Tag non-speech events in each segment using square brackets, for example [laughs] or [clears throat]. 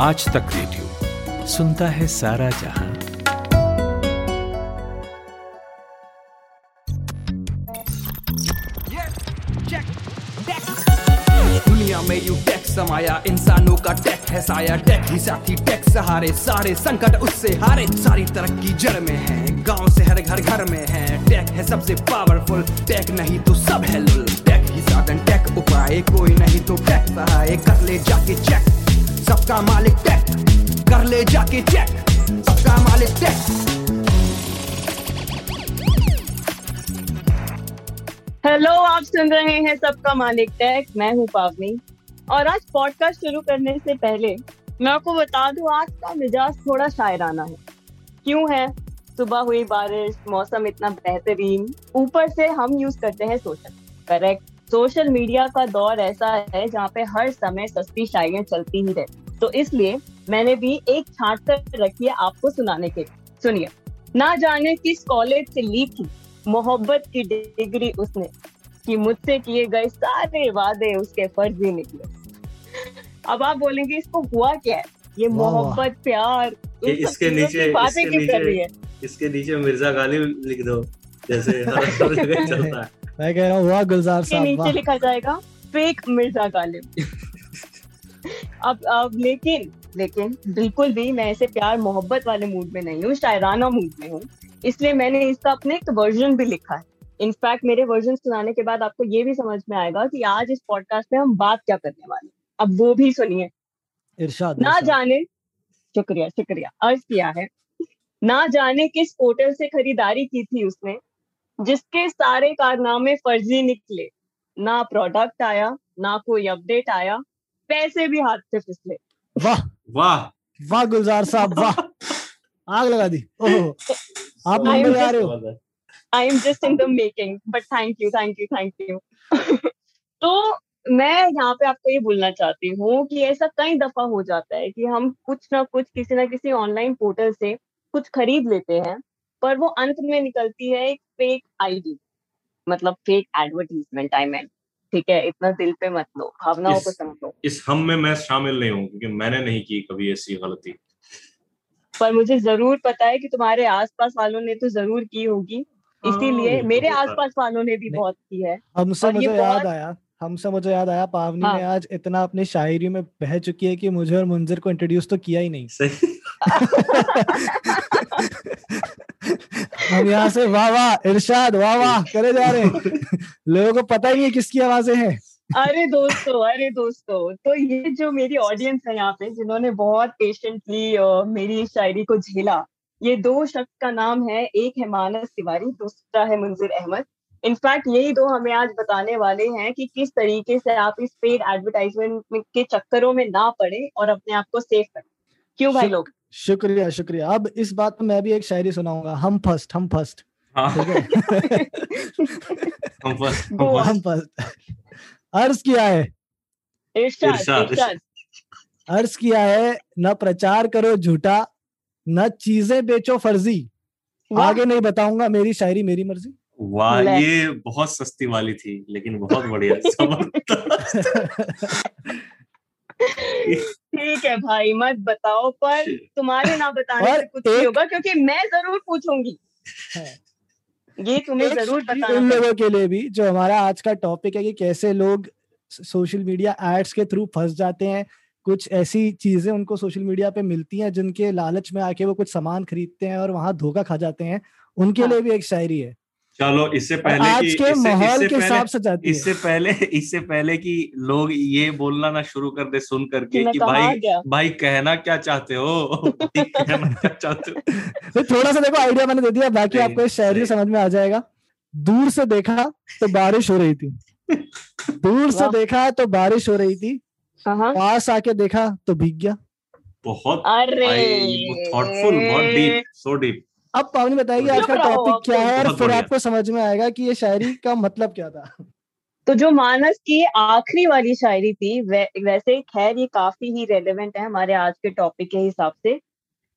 आज तक रेडियो सुनता है सारा जहाँ। दुनिया में यू टेक समाया, इंसानों का टेक है साया। टेक ही साथी टेक सहारे, सारे संकट उससे हारे। सारी तरक्की जड़ में है, गाँव से हर घर घर में है। टेक है सबसे पावरफुल टेक नहीं तो सब है लुल टेक ही साधन टेक उपाय, कोई नहीं तो टेक सहाय। कर ले जाके चेक सबका मालिक टेक कर ले जाके चेक सबका मालिक टेक हेलो आप सुन रहे हैं सबका मालिक टेक मैं हूँ पावनी। और आज पॉडकास्ट शुरू करने से पहले, मैं आपको बता दूँ, आज का मिजाज थोड़ा शायराना है। क्यों है? सुबह हुई बारिश, मौसम इतना बेहतरीन, ऊपर से हम यूज़ करते हैं सोशल करेक्ट सोशल मीडिया का दौर ऐसा है जहाँ पे हर समय सस्ती शायरियाँ चलती ही रहती तो इसलिए मैंने भी एक छाट कर रखी है आपको सुनाने के लिए। सुनिए। ना जाने किस कॉलेज से ली थी मोहब्बत की डिग्री उसने कि मुझसे किए गए सारे वादे उसके फर्जी निकले। अब आप बोलेंगे इसको हुआ क्या है? ये। मोहब्बत प्यार ये इसके नीचे बातें इसके क्यों कर रही है? नीचे इसके नीचे मिर्ज़ा गालिब लिख दो जैसे [laughs] हर हर जगह चलता है। मैं कह रहा हूँ वाह गुलजार साहब नीचे लिखा जाएगा फेक मिर्ज़ा गालिब। अब अब लेकिन लेकिन बिल्कुल भी मैं ऐसे प्यार मोहब्बत वाले मूड में नहीं हूँ शायराना मूड में हूँ। इसलिए मैंने इसका अपने एक वर्जन भी लिखा है। इनफैक्ट मेरे वर्जन सुनाने के बाद आपको ये भी समझ में आएगा कि आज इस पॉडकास्ट में हम बात क्या करने वाले हैं। अब वो भी सुनिए। इरशाद ना। जाने शुक्रिया शुक्रिया अर्ज़ किया है। ना जाने किस पोर्टल से खरीदारी की थी उसने। जिसके सारे कारनामे फर्जी निकले। ना प्रोडक्ट आया ना कोई अपडेट आया पैसे भी हाथ से फिसले। वाह। वाह। वाह गुलजार साहब वाह। आग लगा दी। ओहो। आप मुंबई आ रहे हो। I am just in the making but thank you thank you thank you तो मैं यहाँ पे आपको ये बोलना चाहती हूँ कि ऐसा कई दफ़ा हो जाता है कि हम कुछ ना कुछ किसी ना किसी ऑनलाइन पोर्टल से कुछ खरीद लेते हैं पर वो अंत में निकलती है एक फेक आईडी मतलब फेक एडवर्टीजमेंट आई मीन ठीक है इतना दिल पे मत लो भावनाओं को समझो। इस हम में मैं शामिल नहीं हूँ क्योंकि मैंने नहीं की कभी ऐसी गलती। पर मुझे ज़रूर पता है कि तुम्हारे आसपास वालों ने तो ज़रूर की होगी हाँ, इसीलिए मेरे। आसपास वालों ने भी बहुत की है। हमसे मुझे याद आया हमसे मुझे याद आया पावनी हाँ। ने आज इतना अपनी शायरी में बह चुकी है कि मुझे और मुंजिर को इंट्रोड्यूस तो किया ही नहीं। सही। [laughs] [laughs] [laughs] हम यहाँ से वाह वाह इरशाद वाह वाह करे जा रहे हैं। लोगों को पता ही नहीं है किसकी आवाज़ें हैं। अरे दोस्तों अरे दोस्तों तो ये जो मेरी ऑडियंस है यहाँ पे जिन्होंने बहुत पेशेंटली मेरी शायरी को झेला ये दो शख्स का नाम है एक है मानस तिवारी दूसरा है मुंजिर अहमद। इनफैक्ट यही दो हमें आज बताने वाले हैं कि किस तरीके से आप इस पेड एडवर्टाइजमेंट के चक्करों में ना पड़े और अपने आप को सेफ़ करें क्यों भाई लोग? शुक्रिया शुक्रिया। अब इस बात में मैं भी एक शायरी सुनाऊँगा। हम फ़र्स्ट हम फ़र्स्ट। हाँ। ठीक है? हम फ़र्स्ट हम फ़र्स्ट। अर्ज़ किया है। इरशाद इरशाद, इरशाद। अर्ज़ किया है न प्रचार करो झूठा न चीज़ें बेचो फर्जी। आगे नहीं बताऊँगा मेरी शायरी मेरी मर्ज़ी। वाह ये बहुत सस्ती वाली थी लेकिन बहुत बढ़िया [laughs] [laughs] [laughs] ठीक है भाई मत बताओ पर तुम्हारे ना बताने से कुछ नहीं होगा क्योंकि मैं ज़रूर पूछूँगी। ये तुम्हें ज़रूर बताना उन लोगों के लिए भी जो हमारा आज का टॉपिक है कि कैसे लोग सोशल मीडिया एड्स के थ्रू फंस जाते हैं कुछ ऐसी चीज़ें उनको सोशल मीडिया पे मिलती हैं जिनके लालच में आके वो कुछ सामान खरीदते हैं और वहाँ धोखा खा जाते हैं उनके हाँ। लिए भी एक शायरी है। चलो इससे पहले आज कि के इससे, माहौल के पहले हिसाब से जाती है। इससे पहले इससे पहले कि लोग ये बोलना ना शुरू कर दे सुन करके कि भाई भाई कहना क्या चाहते हो? कहना क्या चाहते हो? [laughs] तो थोड़ा सा देखो आइडिया मैंने दे दिया बाकी आपको इस शायरी समझ में आ जाएगा। दूर से देखा तो बारिश हो रही थी। [laughs] दूर से देखा तो बारिश हो रही थी। पास आके देखा तो भीग गया। बहुत अरे! थॉटफुल बहुत डीप सो डीप अब पावनी बताइए आज का टॉपिक क्या है और फिर आपको समझ में आएगा कि ये शायरी का मतलब क्या था। तो जो मानस की आखिरी वाली शायरी थी वै, वैसे खैर ये काफ़ी ही रेलेवेंट है हमारे आज के टॉपिक के हिसाब से।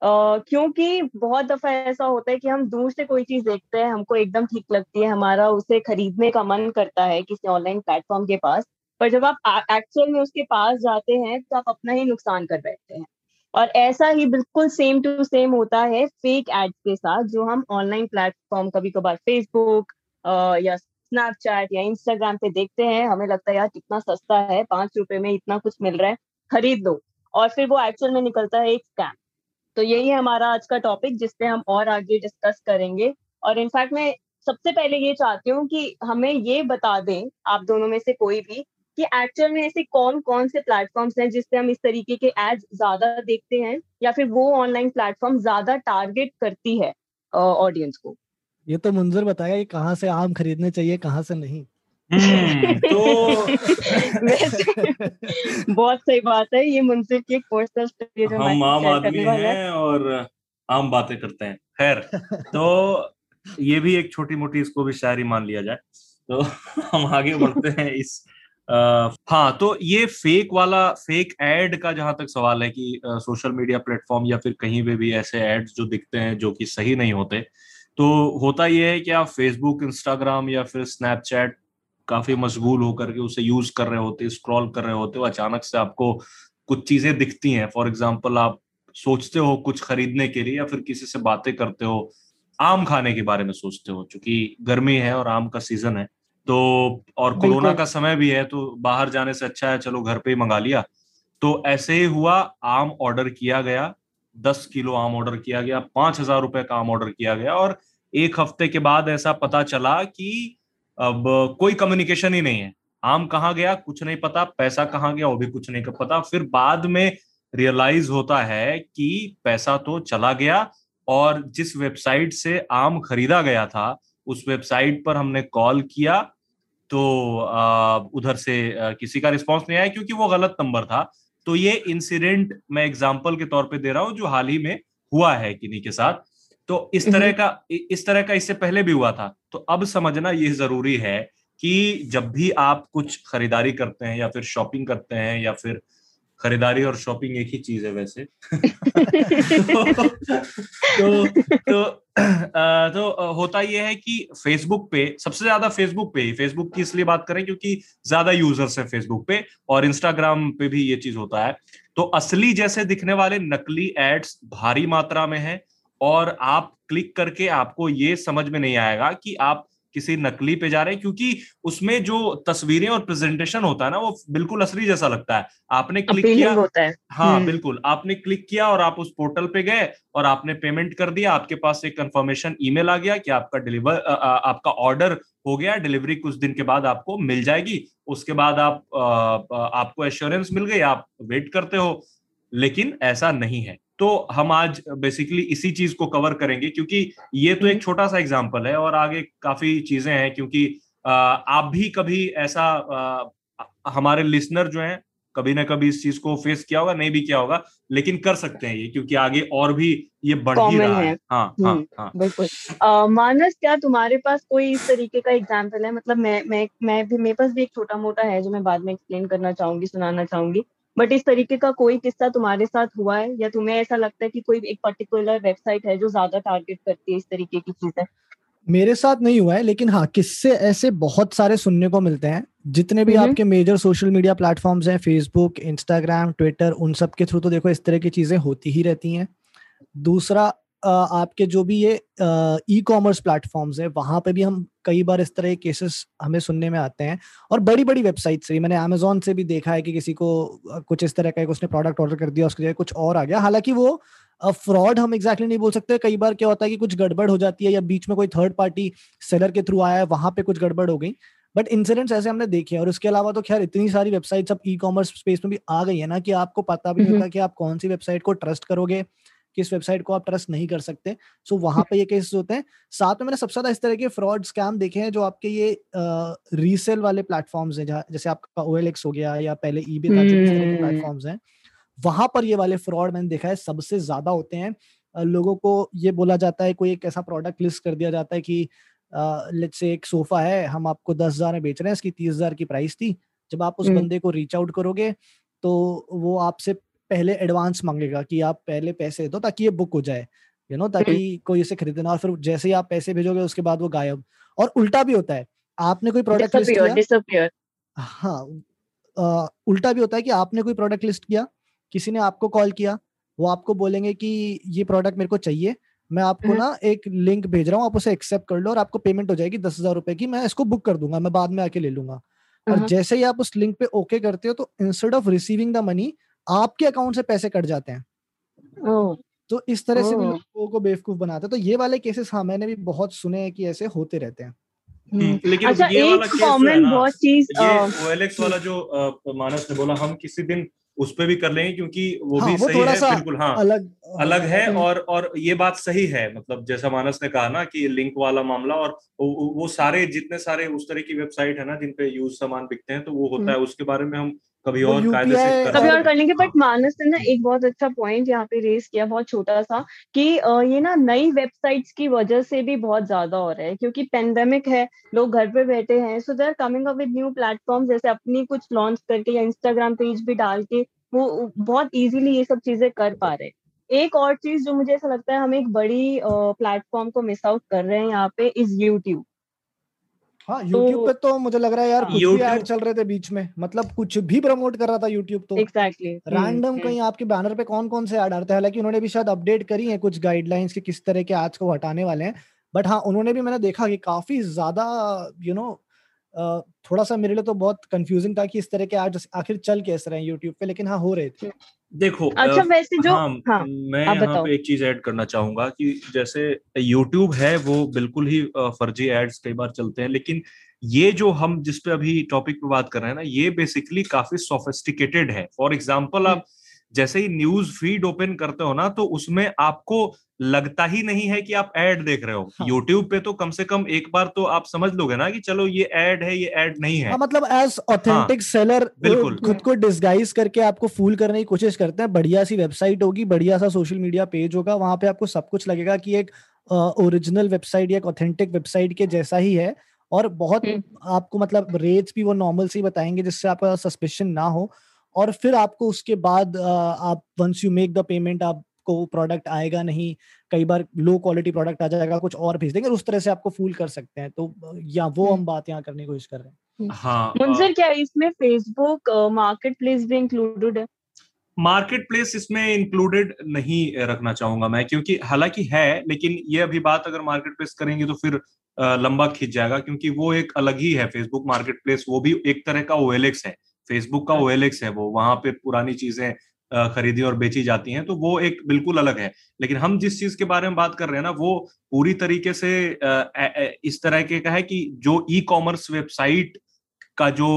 क्योंकि बहुत दफ़ा ऐसा होता है कि हम दूर से कोई चीज़ देखते हैं हमको एकदम ठीक लगती है हमारा उसे खरीदने का मन करता है किसी ऑनलाइन प्लेटफॉर्म के पास पर जब आप एक्चुअल में उसके पास जाते हैं तो आप अपना ही नुकसान कर बैठते हैं। और ऐसा ही बिल्कुल सेम टू सेम होता है फेक एड्स के साथ, जो हम ऑनलाइन प्लेटफॉर्म कभी कभार फेसबुक या स्नैपचैट या इंस्टाग्राम पे देखते हैं, हमें लगता है, यार, कितना सस्ता है, पाँच रुपए में इतना कुछ मिल रहा है, खरीद लो। और फिर वो एक्चुअल में निकलता है एक स्कैम तो यही है हमारा आज का टॉपिक जिसपे हम और आगे डिस्कस करेंगे। और इनफैक्ट मैं सबसे पहले ये चाहती हूँ कि हमें ये बता दें, आप दोनों में से कोई भी कि एक्चुअल में ऐसे कौन कौन से प्लेटफॉर्म्स हैं जिससे हम इस तरीके के एड्स ज़्यादा देखते हैं या फिर वो ऑनलाइन प्लेटफॉर्म ज़्यादा टारगेट करती है ऑडियंस को? ये तो मुंजर बताया कि कहाँ से आम खरीदने चाहिए कहाँ से नहीं। हम्म, तो [laughs] बहुत सही बात है ये मुंसिर की एक पर्सनल स्टोरी जो हम आम आदमी हैं। हैं और आम बातें करते हैं खैर तो ये भी एक छोटी मोटी इसको भी शायरी मान लिया जाए तो हम आगे बढ़ते हैं इस आ, हाँ तो ये फेक वाला फेक एड का जहाँ तक सवाल है कि सोशल मीडिया प्लेटफॉर्म या फिर कहीं पे भी ऐसे एड्स जो दिखते हैं जो कि सही नहीं होते तो होता ये है कि आप फेसबुक इंस्टाग्राम या फिर स्नैपचैट काफ़ी मशगूल होकर के उसे यूज़ कर रहे होते स्क्रॉल कर रहे होते हो अचानक से आपको कुछ चीज़ें दिखती हैं। फॉर एग्ज़ाम्पल आप सोचते हो कुछ खरीदने के लिए या फिर किसी से बातें करते हो आम खाने के बारे में सोचते हो चूँकि गर्मी है और आम का सीज़न है। तो और कोरोना का समय भी है तो बाहर जाने से अच्छा है चलो घर पे ही मंगा लिया। तो ऐसे ही हुआ आम ऑर्डर किया गया दस किलो आम ऑर्डर किया गया पाँच हज़ार रुपए का आम ऑर्डर किया गया और एक हफ़्ते के बाद ऐसा पता चला कि अब कोई कम्युनिकेशन ही नहीं है। आम कहाँ गया कुछ नहीं पता पैसा कहाँ गया वो भी कुछ नहीं पता। फिर बाद में रियलाइज़ होता है कि पैसा तो चला गया और जिस वेबसाइट से आम खरीदा गया था उस वेबसाइट पर हमने कॉल किया तो आ, उधर से आ, किसी का रिस्पॉन्स नहीं आया क्योंकि वो गलत नंबर था। तो ये इंसिडेंट मैं एग्ज़ाम्पल के तौर पे दे रहा हूँ जो हाल ही में हुआ है किन्हीं के साथ। तो इस तरह का इस तरह का इससे पहले भी हुआ था। तो अब समझना ये ज़रूरी है कि जब भी आप कुछ खरीदारी करते हैं या फिर शॉपिंग करते हैं या फिर खरीदारी और शॉपिंग एक ही चीज़ है वैसे। [laughs] तो तो अ, तो होता यह है कि फेसबुक पे, सबसे ज़्यादा फेसबुक पे ही फेसबुक की इसलिए बात करें क्योंकि ज़्यादा यूज़र्स है फेसबुक पे और इंस्टाग्राम पे भी ये चीज़ होता है। तो असली जैसे दिखने वाले नकली एड्स भारी मात्रा में है और आप क्लिक करके आपको ये समझ में नहीं आएगा कि आप किसी नकली पे जा रहे हैं क्योंकि उसमें जो तस्वीरें और प्रेजेंटेशन होता है ना वो बिल्कुल असली जैसा लगता है। आपने क्लिक किया होता है। हाँ हम्म। बिल्कुल। आपने क्लिक किया और आप उस पोर्टल पे गए और आपने पेमेंट कर दिया। आपके पास एक कंफर्मेशन ईमेल आ गया कि आपका डिलीवर आपका ऑर्डर हो गया। डिलीवरी कुछ दिन के बाद आपको मिल जाएगी। उसके बाद आप अ, आपको एश्योरेंस मिल गई। आप वेट करते हो। लेकिन ऐसा नहीं है। तो हम आज बेसिकली इसी चीज़ को कवर करेंगे क्योंकि ये तो एक छोटा सा एग्ज़ाम्पल है और आगे काफ़ी चीज़ें हैं क्योंकि आप भी कभी ऐसा हमारे लिसनर जो हैं कभी ना कभी इस चीज़ को फेस किया होगा नहीं भी किया होगा लेकिन कर सकते हैं ये क्योंकि आगे और भी ये बढ़ ही रहा है। है। हाँ हाँ हम्म। हाँ बिल्कुल। अ, मानस क्या तुम्हारे पास कोई इस तरीके का एग्ज़ाम्पल है? मतलब मैं मैं मैं भी मेरे पास भी एक छोटा मोटा है जो मैं बाद में एक्सप्लेन करना चाहूँगी सुनाना चाहूँगी। बट इस तरीके का कोई किस्सा तुम्हारे साथ हुआ है? या तुम्हें ऐसा लगता है कि कोई एक पर्टिकुलर वेबसाइट है जो ज़्यादा टारगेट करती है इस तरीके की चीज़ें? मेरे साथ नहीं हुआ है लेकिन हाँ किससे ऐसे बहुत सारे सुनने को मिलते हैं। जितने भी। आपके मेजर सोशल मीडिया प्लेटफॉर्म्स हैं फेसबुक इंस्टाग्राम ट्विटर उन सब के थ्रू तो देखो इस तरह की चीज़ें होती ही रहती हैं। दूसरा आपके जो भी ये ई कॉमर्स प्लेटफॉर्म्स है वहाँ पे भी हम कई बार इस तरह के केसेस हमें सुनने में आते हैं। और बड़ी बड़ी वेबसाइट से भी मैंने अमेजोन से भी देखा है कि किसी को कुछ इस तरह का एक उसने प्रोडक्ट ऑर्डर कर दिया उसके जगह कुछ और आ गया। हालाँकि वो फ्रॉड हम एग्जैक्टली नहीं बोल सकते। कई बार क्या होता है कि कुछ गड़बड़ हो जाती है या बीच में कोई थर्ड पार्टी सेलर के थ्रू आया है वहाँ पे कुछ गड़बड़ हो गई। बट इंसिडेंट्स ऐसे हमने देखे हैं। और उसके अलावा तो खैर इतनी सारी वेबसाइट्स अब ई कॉमर्स स्पेस में भी आ गई है ना कि आपको पता भी नहीं हम्म। होता कि आप कौन सी वेबसाइट को ट्रस्ट करोगे। किस वेबसाइट को आप ट्रस्ट नहीं कर सकते। सो वहाँ पे ये केसेस होते हैं। साथ में मैंने सबसे ज़्यादा इस तरह के फ्रॉड स्कैम देखे हैं जो आपके ये रीसेल वाले प्लेटफॉर्म्स हैं जैसे आपका ओ हो गया या पहले के हम्म। प्लेटफॉर्म्स हैं। वहाँ पर ये वाले फ्रॉड मैंने देखा है सबसे ज़्यादा होते हैं। लोगों को ये बोला जाता है कोई एक ऐसा प्रोडक्ट लिस्ट कर दिया जाता है कि लेट्स से एक सोफा है हम आपको दस हज़ार में बेच रहे हैं इसकी तीस हज़ार की प्राइस थी। जब आप उस हम्म। बंदे को रीच आउट करोगे तो वो आपसे पहले एडवांस मांगेगा कि आप पहले पैसे दो ताकि ये बुक हो जाए यू नो ताकि कोई इसे खरीदना और फिर जैसे ही आप पैसे भेजोगे उसके बाद वो गायब। और उल्टा भी होता है आपने कोई प्रोडक्ट लिस्ट किया? हाँ उल्टा भी होता है कि आपने कोई प्रोडक्ट लिस्ट किया किसी ने आपको कॉल किया वो आपको बोलेंगे कि ये प्रोडक्ट मेरे को चाहिए मैं आपको हम्म। ना एक लिंक भेज रहा हूँ आप उसे एक्सेप्ट कर लो और आपको पेमेंट हो जाएगी दस हज़ार रुपए की मैं इसको बुक कर दूँगा मैं बाद में आके ले लूँगा। और हाँ। जैसे ही आप उस लिंक पे ओके करते हो तो instead of receiving the money आपके अकाउंट से पैसे कट जाते हैं। ओह, तो इस तरह से भी लोगों को बेवकूफ़ बनाते हैं। तो ये वाले केसेस हाँ मैंने भी बहुत सुने हैं कि ऐसे होते रहते हैं। हम्म। लेकिन अच्छा ये वाला एक केस कॉमन बहुत चीज़ ये OLX वाला जो मानस ने बोला हम किसी दिन उस पे भी कर लेंगे क्योंकि वो हाँ, भी वो सही है बिल्कुल हाँ। अलग अलग है हम्म। और और ये बात सही है मतलब जैसा मानस ने कहा ना कि लिंक वाला मामला और वो, वो सारे जितने सारे उस तरह की वेबसाइट है ना जिन पे यूज़ सामान बिकते हैं तो वो होता है। उसके बारे में हम कभी और कायदे से कर कभी और कर लेंगे बट मानस ने ना एक बहुत अच्छा पॉइंट यहाँ पे रेस किया बहुत छोटा सा कि ये ना नई वेबसाइट्स की वजह से भी बहुत ज़्यादा हो रहा है क्योंकि पेंडेमिक है लोग घर पे बैठे हैं so they are coming up with new platform जैसे अपनी कुछ लॉन्च करके या इंस्टाग्राम पेज भी डाल के वो बहुत इजीली ये सब चीज़ें कर पा रहे हैं। एक और चीज़ जो मुझे ऐसा लगता है हम एक बड़ी प्लेटफॉर्म को मिस आउट कर रहे हैं यहाँ पे इज़ यूट्यूब हाँ यूट्यूब पे तो मुझे लग रहा है यार। कुछ भी ऐड चल रहे थे बीच में। मतलब कुछ भी प्रमोट कर रहा था यूट्यूब तो। एग्जैक्टली रैंडम कहीं आपके बैनर पे कौन कौन से ऐड आते हैं हालाँकि उन्होंने भी शायद अपडेट करी है कुछ गाइडलाइंस कि किस तरह के आज को हटाने वाले हैं। बट हाँ उन्होंने भी मैंने देखा कि काफ़ी ज़्यादा यू नो थोड़ा सा मेरे लिए तो बहुत कंफ्यूजिंग था कि इस तरह के आज आखिर चल कैसे रहे हैं यूट्यूब पे लेकिन हाँ हो रहे थे। देखो अच्छा वैसे जो हाँ, हाँ मैं यहाँ पे एक चीज़ ऐड करना चाहूँगा कि जैसे यूट्यूब है वो बिल्कुल ही फर्जी एड्स कई बार चलते हैं लेकिन ये जो हम जिस पे अभी टॉपिक पे बात कर रहे हैं ना ये बेसिकली काफ़ी सोफिस्टिकेटेड है। फॉर एग्ज़ाम्पल आप जैसे ही न्यूज़ फ़ीड ओपन करते हो ना तो उसमें आपको लगता ही नहीं है कि आप ऐड देख रहे हो हाँ। YouTube पे तो कम से कम एक बार तो आप समझ लोगे ना कि चलो ये ऐड है ये ऐड नहीं है हाँ मतलब एज ऑथेंटिक सेलर बिल्कुल। खुद को डिस्गाइज करके आपको फूल करने की कोशिश करते हैं बढ़िया सी वेबसाइट होगी बढ़िया सा सोशल मीडिया पेज होगा वहाँ पे आपको सब कुछ लगेगा कि एक ओरिजिनल वेबसाइट या एक ऑथेंटिक वेबसाइट के जैसा ही है और बहुत हम्म। आपको मतलब रेट्स भी वो नॉर्मल से ही बताएँगे जिससे आपका सस्पेशन ना हो और फिर आपको उसके बाद आप once you make the payment आपको प्रोडक्ट आएगा नहीं कई बार लो क्वालिटी प्रोडक्ट आ जाएगा कुछ और भेज देंगे उस तरह से आपको फूल कर सकते हैं। तो या वो हम बात यहाँ करने की कोशिश कर रहे हैं। हाँ अ, मुंजर क्या इसमें फेसबुक मार्केट प्लेस भी इंक्लूडेड है? मार्केट प्लेस इसमें इंक्लूडेड नहीं रखना चाहूँगा मैं क्योंकि हालाँकि है लेकिन ये अभी बात अगर मार्केट प्लेस करेंगे तो फिर लंबा खींच जाएगा क्योंकि वो एक अलग ही है फेसबुक मार्केट प्लेस वो भी एक तरह का ओएलएक्स है। फेसबुक का ओएलएक्स है वो वहाँ पे पुरानी चीज़ें खरीदी और बेची जाती हैं तो वो एक बिल्कुल अलग है। लेकिन हम जिस चीज़ के बारे में बात कर रहे हैं ना वो पूरी तरीके से इस तरह के का है कि जो ई कॉमर्स वेबसाइट का जो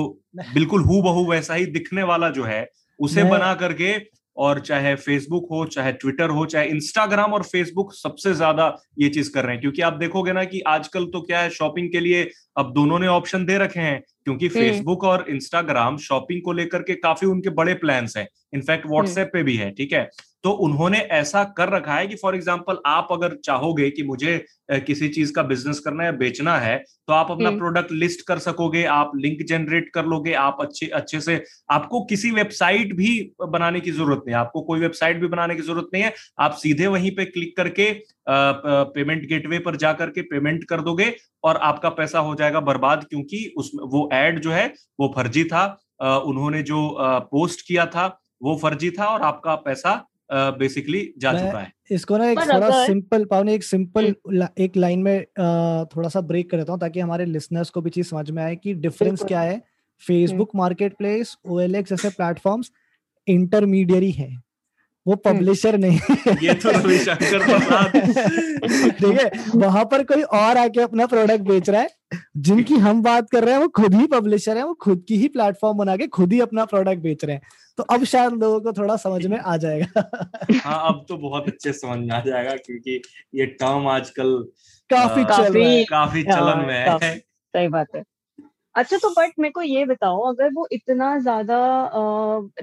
बिल्कुल हु बहू वैसा ही दिखने वाला जो है उसे बना करके और चाहे फेसबुक हो चाहे ट्विटर हो चाहे इंस्टाग्राम और फेसबुक सबसे ज़्यादा ये चीज़ कर रहे हैं। क्योंकि आप देखोगे ना कि आजकल तो क्या है शॉपिंग के लिए अब दोनों ने ऑप्शन दे रखे हैं क्योंकि फेसबुक और इंस्टाग्राम शॉपिंग को लेकर के काफ़ी उनके बड़े प्लान्स हैं। इनफैक्ट व्हाट्सएप पे भी है ठीक है? तो उन्होंने ऐसा कर रखा है कि फॉर एग्ज़ाम्पल आप अगर चाहोगे कि मुझे किसी चीज़ का बिज़नेस करना है बेचना है तो आप अपना हम्म। प्रोडक्ट लिस्ट कर सकोगे आप लिंक जनरेट कर लोगे आप अच्छे अच्छे से आपको किसी वेबसाइट भी बनाने की ज़रूरत नहीं है आपको कोई वेबसाइट भी बनाने की ज़रूरत नहीं है आप सीधे वहीं पे क्लिक करके पेमेंट गेटवे पर जा करके पेमेंट कर दोगे और आपका पैसा हो जाएगा बर्बाद क्योंकि उसमें वो एड जो है वो फर्जी था उन्होंने जो पोस्ट किया था वो फर्जी था और आपका पैसा बेसिकली जा चुका है। इसको ना एक थोड़ा अगर- सिंपल पावनी एक सिंपल एक लाइन में थोड़ा सा ब्रेक कर देता हूँ ताकि हमारे लिसनर्स को भी चीज़ समझ में आए कि डिफरेंस क्या है। फेसबुक मार्केट प्लेस ओएलएक्स जैसे प्लेटफॉर्म्स इंटरमीडियरी हैं। वो पब्लिशर नहीं ये तो रविशंकर ठीक है वहाँ पर कोई और आके अपना प्रोडक्ट बेच रहा है जिनकी हम बात कर रहे हैं वो खुद ही पब्लिशर है वो खुद की ही प्लेटफॉर्म बना के खुद ही अपना प्रोडक्ट बेच रहे हैं। तो अब शायद लोगों को थोड़ा समझ में आ जाएगा। हाँ अब तो बहुत अच्छे समझ में आ जाएगा क्योंकि ये टर्म आजकल काफ़ी आ, चल काफ़ी हाँ, चलन में है। सही बात है। अच्छा तो बट मेरे को ये बताओ अगर वो इतना ज़्यादा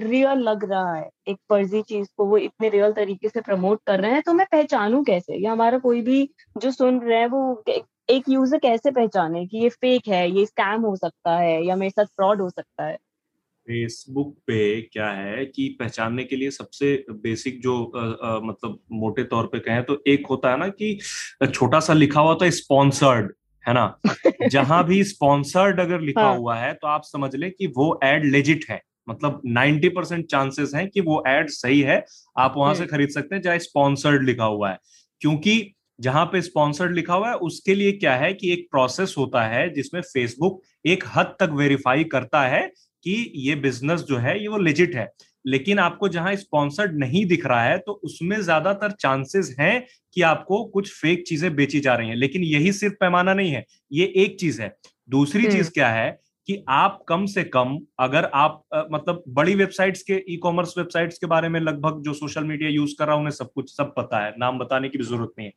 रियल लग रहा है एक फर्जी चीज़ को वो इतने रियल तरीके से प्रमोट कर रहे हैं तो मैं पहचानू कैसे? या हमारा कोई भी जो सुन रहे हैं वो एक- यूज़र कैसे पहचाने कि ये फेक है ये स्कैम हो सकता है या मेरे साथ फ्रॉड हो सकता है? फेसबुक पे क्या है कि पहचानने के लिए सबसे बेसिक जो अ, अ, मतलब मोटे तौर पे कहें तो एक होता है ना कि छोटा सा लिखा हुआ था स्पॉन्सर्ड है ना? जहाँ भी स्पॉन्सर्ड अगर लिखा हाँ। हुआ है तो आप समझ ले कि वो एड लेजिट है। मतलब 90 परसेंट चांसेस हैं कि वो एड सही है। आप वहाँ से हम्म। खरीद सकते हैं चाहे स्पॉन्सर्ड लिखा हुआ है। क्योंकि जहाँ पे स्पॉन्सर्ड लिखा हुआ है उसके लिए क्या है कि एक प्रोसेस होता है जिसमें फेसबुक एक हद तक वेरीफाई करता है कि ये बिज़नेस जो है ये वो लेजिट है। लेकिन आपको जहाँ स्पॉन्सर्ड नहीं दिख रहा है तो उसमें ज़्यादातर चांसेस हैं कि आपको कुछ फेक चीज़ें बेची जा रही हैं लेकिन यही सिर्फ़ पैमाना नहीं है ये एक चीज़ है दूसरी हम्म। चीज़ क्या है कि आप कम से कम अगर आप अ, मतलब बड़ी वेबसाइट्स के ई कॉमर्स वेबसाइट्स के बारे में लगभग जो सोशल मीडिया यूज़ कर रहा है उन्हें सब कुछ सब पता है नाम बताने की भी ज़रूरत नहीं है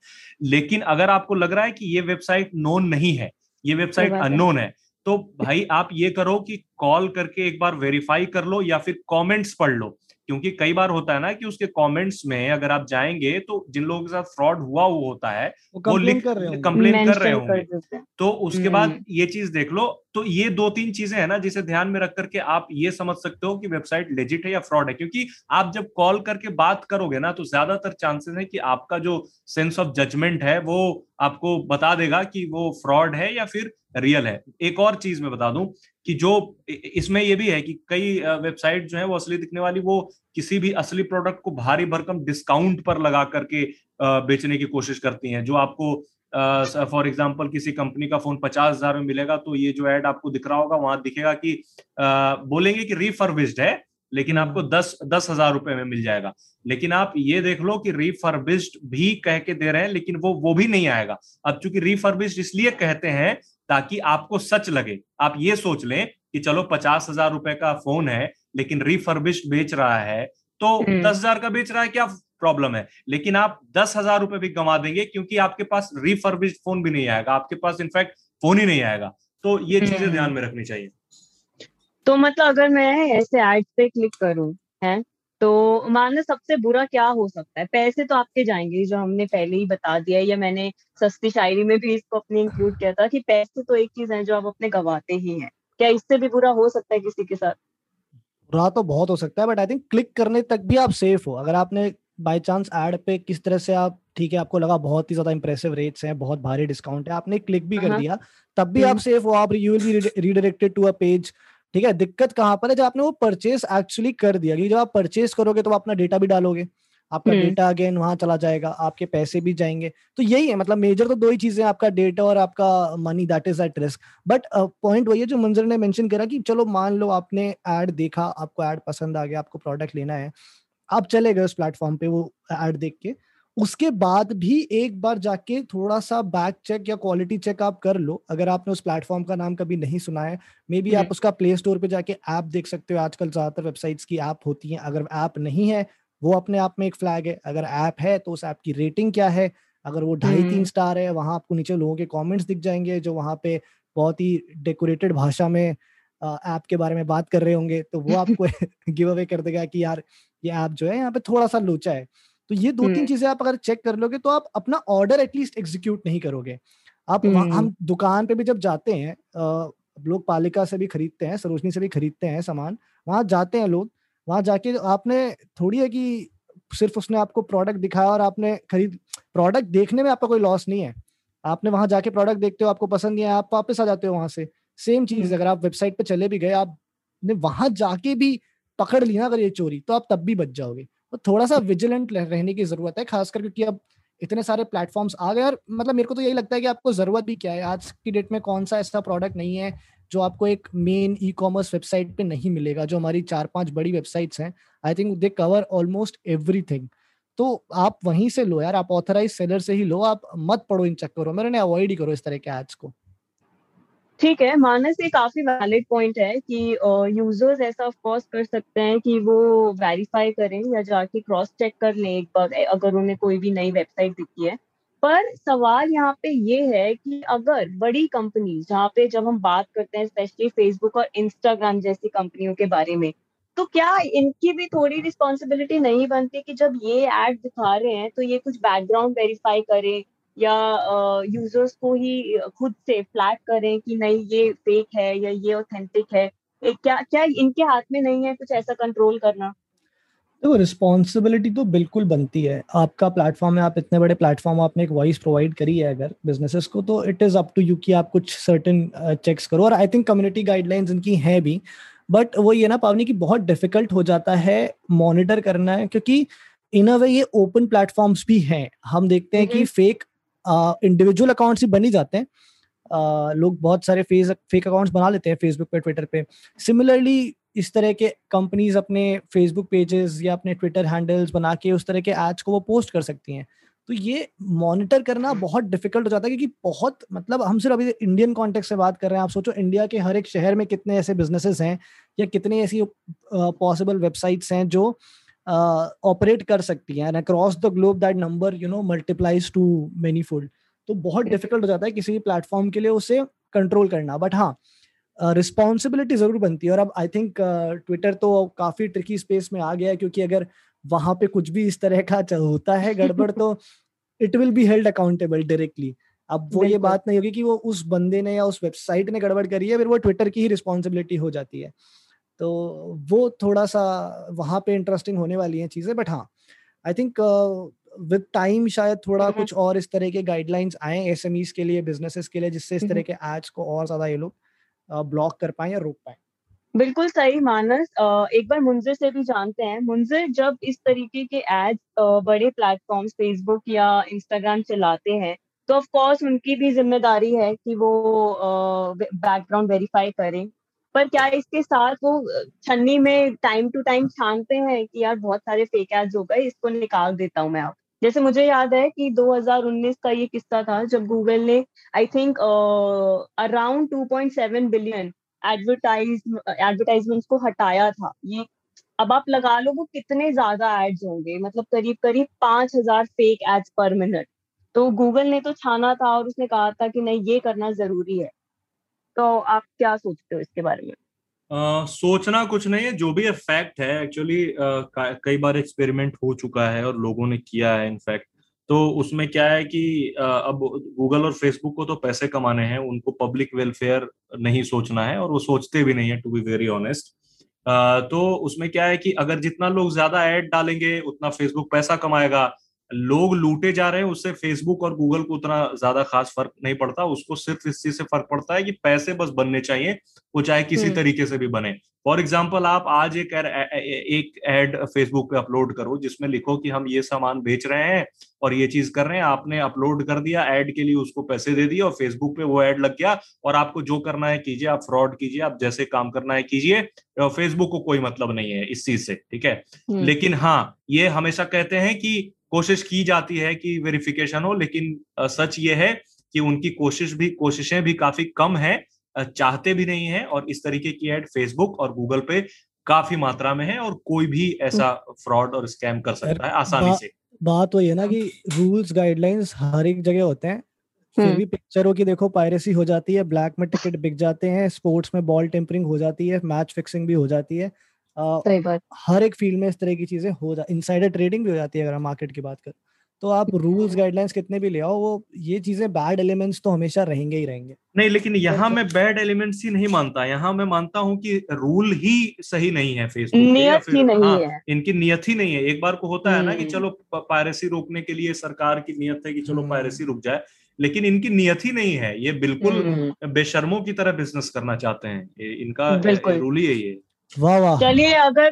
लेकिन अगर आपको लग रहा है कि ये वेबसाइट नोन नहीं है ये वेबसाइट। अननोन है तो भाई आप ये करो कि कॉल करके एक बार वेरीफाई कर लो या फिर कमेंट्स पढ़ लो। क्योंकि कई बार होता है ना कि उसके कमेंट्स में अगर आप जाएँगे तो जिन लोगों के साथ फ्रॉड हुआ हुआ होता है वो वो लिख कर रहे होंगे। कंप्लेन कर रहे होंगे। तो उसके बाद हम्म। ये चीज़ देख लो। तो ये दो तीन चीज़ें हैं ना जिसे ध्यान में रख करके आप ये समझ सकते हो कि वेबसाइट लेजिट है या फ्रॉड है। क्योंकि आप जब कॉल करके बात करोगे ना तो ज़्यादातर चांसेस है कि आपका जो सेंस ऑफ़ जजमेंट है वो आपको बता देगा कि वो फ्रॉड है या फिर रियल है। एक और चीज़ मैं बता दूँ कि जो इसमें ये भी है कि कई वेबसाइट जो है वो असली दिखने वाली, वो किसी भी असली प्रोडक्ट को भारी भरकम डिस्काउंट पर लगा करके बेचने की कोशिश करती हैं। जो आपको फॉर एग्ज़ाम्पल किसी कंपनी का फ़ोन पचास हज़ार में मिलेगा तो ये जो एड आपको दिख रहा होगा, वहाँ दिखेगा कि बोलेंगे कि रिफर्बिश्ड है लेकिन आपको दस दस हज़ार रुपए में मिल जाएगा। लेकिन आप ये देख लो कि रिफर्बिश्ड भी कह के दे रहे हैं लेकिन वो वो भी नहीं आएगा। अब चूँकि रिफर्बिश्ड इसलिए कहते हैं ताकि आपको सच लगे। आप ये सोच लें कि चलो पचास हज़ार रुपए का फ़ोन है लेकिन रिफर्बिश्ड बेच रहा है तो हम्म। दस हज़ार का बेच रहा है क्या प्रॉब्लम है? लेकिन आप दस हज़ार रुपए भी गंवा देंगे क्योंकि आपके पास रिफर्बिश्ड फ़ोन भी नहीं आएगा। आपके पास इनफैक्ट फ़ोन ही नहीं आएगा। तो ये चीज़ें हम्म। ध्यान में रखनी चाहिए। तो मतलब अगर मैं ऐसे एड पे क्लिक करूँ है तो मानो सबसे बुरा क्या हो सकता है पैसे तो आपके जाएँगे जो हमने पहले ही बता दिया या मैंने सस्ती शायरी में भी इसको अपने इंक्लूड किया था कि पैसे तो एक चीज़ है जो आप अपने गवाते ही हैं क्या इससे भी बुरा हो सकता है किसी के साथ बुरा तो बहुत हो सकता है बट आई थिंक क्लिक करने तक भी आप सेफ़ हो अगर आपने बाई चांस एड पे किस तरह से आप ठीक है आपको लगा बहुत ही ज़्यादा इंप्रेसिव रेट्स हैं बहुत भारी डिस्काउंट है आपने क्लिक भी कर हाँ। दिया तब भी आप हम्म। सेफ़ हो आप you will be redirected to a page ठीक है दिक्कत कहाँ पर है? जब आपने वो परचेस एक्चुअली कर दिया क्योंकि जब आप परचेस करोगे तो अपना डेटा भी डालोगे। आपका। डेटा अगेन वहाँ चला जाएगा आपके पैसे भी जाएँगे। तो यही है मतलब मेजर तो दो ही चीज़ें आपका डेटा और आपका money that is at risk but point वही है जो मंजर ने मेंशन करा कि चलो मान लो आपने एड देखा आपको एड पसंद आ गया आपको प्रोडक्ट लेना है आप चले गए उस प्लेटफॉर्म पे वो एड देख के। उसके बाद भी एक बार जाके थोड़ा सा बैक चेक या क्वालिटी चेक आप कर लो। अगर आपने उस प्लेटफॉर्म का नाम कभी नहीं सुना है मे बी आप हम्म। उसका प्ले स्टोर पे जाके ऐप देख सकते हो। आजकल ज़्यादातर वेबसाइट्स की ऐप होती हैं। अगर ऐप नहीं है वो अपने आप में एक फ्लैग है। अगर ऐप है तो उस ऐप की रेटिंग क्या है? अगर वो ढाई तीन हम्म। स्टार है वहाँ आपको नीचे लोगों के कमेंट्स दिख जाएँगे जो वहाँ पे बहुत ही डेकोरेटेड भाषा में ऐप के बारे में बात कर रहे होंगे तो वो [laughs] आपको [laughs] गिव अवे कर देगा कि यार ये ऐप जो है यहाँ पे थोड़ा सा लोचा है। तो ये दो तीन। चीज़ें आप अगर चेक कर लोगे तो आप अपना ऑर्डर एटलीस्ट एग्जीक्यूट नहीं करोगे आप। हम दुकान पे भी जब जाते हैं लोग पालिका से भी खरीदते हैं सरोजनी से भी खरीदते हैं सामान वहाँ जाते हैं लोग वहाँ जाके आपने थोड़ी है कि सिर्फ़ उसने आपको प्रोडक्ट दिखाया और आपने खरीद प्रोडक्ट देखने में आपका कोई लॉस नहीं है आपने वहाँ जाके प्रोडक्ट देखते हो आपको पसंद नहीं आया आप वापस आ जाते हो वहाँ से सेम चीज़। अगर आप वेबसाइट पे चले भी गए आपने वहाँ जाके भी पकड़ ली ना अगर ये चोरी तो आप तब भी बच जाओगे तो थोड़ा सा विजिलेंट रहने की ज़रूरत है, खासकर क्योंकि अब इतने सारे प्लेटफॉर्म्स आ गए और मतलब मेरे को तो यही लगता है कि आपको ज़रूरत भी क्या है। आज की डेट में कौन सा ऐसा प्रोडक्ट नहीं है जो आपको एक मेन ई कॉमर्स वेबसाइट पे नहीं मिलेगा, जो हमारी चार पाँच बड़ी वेबसाइट्स हैं। I think they cover almost everything तो आप वहीं से लो यार, आप ऑथराइज सेलर से ही लो, आप मत पढ़ो इन चक्करों में अवॉइड ही करो इस तरह के एड्स को। ठीक है, मानस ये काफ़ी वैलिड पॉइंट है कि यूज़र्स ऐसा ऑफ़ कोर्स कर सकते हैं कि वो वेरीफाई करें या जाके क्रॉस चेक कर लें एक बार अगर उन्हें कोई भी नई वेबसाइट दिखी है। पर सवाल यहाँ पे ये है कि अगर बड़ी कंपनी जहाँ पे जब हम बात करते हैं स्पेशली फेसबुक और इंस्टाग्राम जैसी कंपनियों के बारे में तो क्या इनकी भी थोड़ी रिस्पॉन्सिबिलिटी नहीं बनती कि जब ये एड दिखा रहे हैं तो ये कुछ बैकग्राउंड वेरीफाई करें या यूज़र्स को ही खुद से फ्लैग करें कि नहीं ये फेक है या ये ऑथेंटिक है। क्या क्या इनके हाथ में नहीं है कुछ ऐसा कंट्रोल करना? देखो रिस्पॉन्सिबिलिटी तो बिल्कुल बनती है। आपका प्लेटफॉर्म है आप इतने बड़े प्लेटफॉर्म आपने एक वॉइस प्रोवाइड करी है अगर बिजनेसेस को तो it is up to you कि आप कुछ सर्टेन चेक्स करो। और आई थिंक कम्युनिटी गाइडलाइंस इनकी हैं भी। बट वो ये ना पावनी की बहुत डिफ़िकल्ट हो जाता है मॉनिटर करना है क्योंकि इन अ वे ये ओपन प्लेटफॉर्म्स भी हैं। हम देखते हैं कि फेक इंडिविजुअल अकाउंट्स ही बन ही जाते हैं। uh, लोग बहुत सारे फेस फेक अकाउंट्स बना लेते हैं फेसबुक पे ट्विटर पे। सिमिलरली इस तरह के कंपनीज़ अपने फेसबुक पेजेस या अपने ट्विटर हैंडल्स बना के उस तरह के एड्स को वो पोस्ट कर सकती हैं। तो ये मॉनिटर करना बहुत डिफ़िकल्ट हो जाता है क्योंकि बहुत मतलब हम सिर्फ़ अभी इंडियन कॉन्टेक्स्ट से बात कर रहे हैं। आप सोचो इंडिया के हर एक शहर में कितने ऐसे बिजनेसेस हैं या कितने ऐसी पॉसिबल वेबसाइट्स हैं जो ऑपरेट uh, कर सकती हैं across the globe that number you know multiplies to many fold तो बहुत डिफ़िकल्ट हो जाता है किसी भी प्लेटफॉर्म के लिए उसे कंट्रोल करना। बट हाँ रिस्पॉन्सिबिलिटी uh, ज़रूर बनती है और अब आई थिंक ट्विटर तो काफ़ी ट्रिकी स्पेस में आ गया है क्योंकि अगर वहाँ पे कुछ भी इस तरह का होता है गड़बड़ तो it will be held accountable directly अब वो ये बात नहीं होगी कि वो उस बंदे ने या उस वेबसाइट ने गड़बड़ करी है फिर वो ट्विटर की ही रिस्पॉन्सिबिलिटी हो जाती है। तो वो थोड़ा सा वहाँ पे इंटरेस्टिंग होने वाली है चीज़ें बट हाँ आई थिंक विद टाइम शायद थोड़ा हम्म, हम्म। कुछ और इस तरह के गाइडलाइंस आए एस के लिए बिजनेसेस के लिए जिससे इस तरह हम्म, के एड्स को और ज़्यादा ये लोग ब्लॉक कर पाए या रोक पाए। बिल्कुल सही मानस। एक बार मुंजिर से भी जानते हैं मुंजिर जब इस तरीके के एड्स बड़े प्लेटफॉर्म फेसबुक या इंस्टाग्राम चलाते हैं तो ऑफ़ कोर्स उनकी भी ज़िम्मेदारी है कि वो बैकग्राउंड वेरीफाई करें। पर क्या इसके साथ वो छन्नी में टाइम टू टाइम छानते हैं कि यार बहुत सारे फेक एड्स हो गए, इसको निकाल देता हूँ मैं अब। जैसे मुझे याद है कि 2019 का ये किस्सा था जब गूगल ने I think around 2.7 billion advertise advertisements को हटाया था। ये, अब आप लगा लो वो कितने ज़्यादा एड्स होंगे मतलब करीब करीब पाँच हज़ार फेक एड्स पर मिनट तो गूगल ने तो छाना था और उसने कहा था कि नहीं, ये करना ज़रूरी है। तो आप क्या सोचते हो इसके बारे में? Uh, सोचना कुछ नहीं है जो भी फैक्ट है। एक्चुअली uh, कई बार एक्सपेरिमेंट हो चुका है और लोगों ने किया है इनफैक्ट तो उसमें क्या है कि अब गूगल और फेसबुक को तो पैसे कमाने हैं उनको पब्लिक वेलफेयर नहीं सोचना है और वो सोचते भी नहीं है टू बी वेरी ऑनेस्ट तो उसमें क्या है कि अगर जितना लोग ज़्यादा ऐड डालेंगे उतना फेसबुक पैसा कमाएगा। लोग लूटे जा रहे हैं उससे फेसबुक और गूगल को उतना ज़्यादा खास फ़र्क नहीं पड़ता उसको सिर्फ़ इस चीज़ से फ़र्क पड़ता है कि पैसे बस बनने चाहिए वो चाहे किसी हम्म। तरीके से भी बने फॉर एग्ज़ाम्पल आप आज एक एक एड फेसबुक पे अपलोड करो जिसमें लिखो कि हम ये सामान बेच रहे हैं और ये चीज़ कर रहे हैं आपने अपलोड कर दिया एड के लिए उसको पैसे दे दिए और फेसबुक पे वो एड लग गया और आपको जो करना है कीजिए आप फ्रॉड कीजिए आप जैसे काम करना है कीजिए फेसबुक को कोई मतलब नहीं है इस चीज़ से ठीक है हम्म। लेकिन हाँ ये हमेशा कहते हैं कि कोशिश की जाती है कि वेरिफिकेशन हो लेकिन सच ये है कि उनकी कोशिश भी कोशिशें भी काफ़ी कम है चाहते भी नहीं है और इस तरीके की एड फेसबुक और गूगल पे काफ़ी मात्रा में है और कोई भी ऐसा फ्रॉड और स्कैम कर सकता है आसानी से। बात वही है ना कि रूल्स गाइडलाइंस हर एक जगह होते हैं। फिर हम्म। भी पिक्चरों की देखो पायरेसी हो जाती है ब्लैक में टिकट बिक जाते हैं स्पोर्ट्स में बॉल टेम्परिंग हो जाती है मैच फिक्सिंग भी हो जाती है। हर एक फ़ील्ड में इस तरह की चीज़ें हो जा इनसाइडर ट्रेडिंग भी हो जाती है अगर हम मार्केट की बात करें। तो आप रूल्स गाइडलाइंस कितने भी ले आओ वो ये चीज़ें बैड एलिमेंट्स तो हमेशा रहेंगे ही रहेंगे। नहीं लेकिन यहाँ मैं बैड एलिमेंट्स ही नहीं मानता। यहाँ मैं मानता हूँ कि रूल ही सही नहीं है फेसबुक नियत ही नहीं हाँ, है। इनकी नियत ही नहीं है। एक बार को होता है ना कि हम्म। चलो पायरेसी रोकने के लिए सरकार की नियत है कि चलो पायरेसी हम्म। रुक जाए लेकिन इनकी नियत ही नहीं है। ये बिल्कुल हम्म। बेशर्मों की तरह बिज़नेस करना चाहते हैं। इनका रूल ही है ये। वाह वाह। चलिए, अगर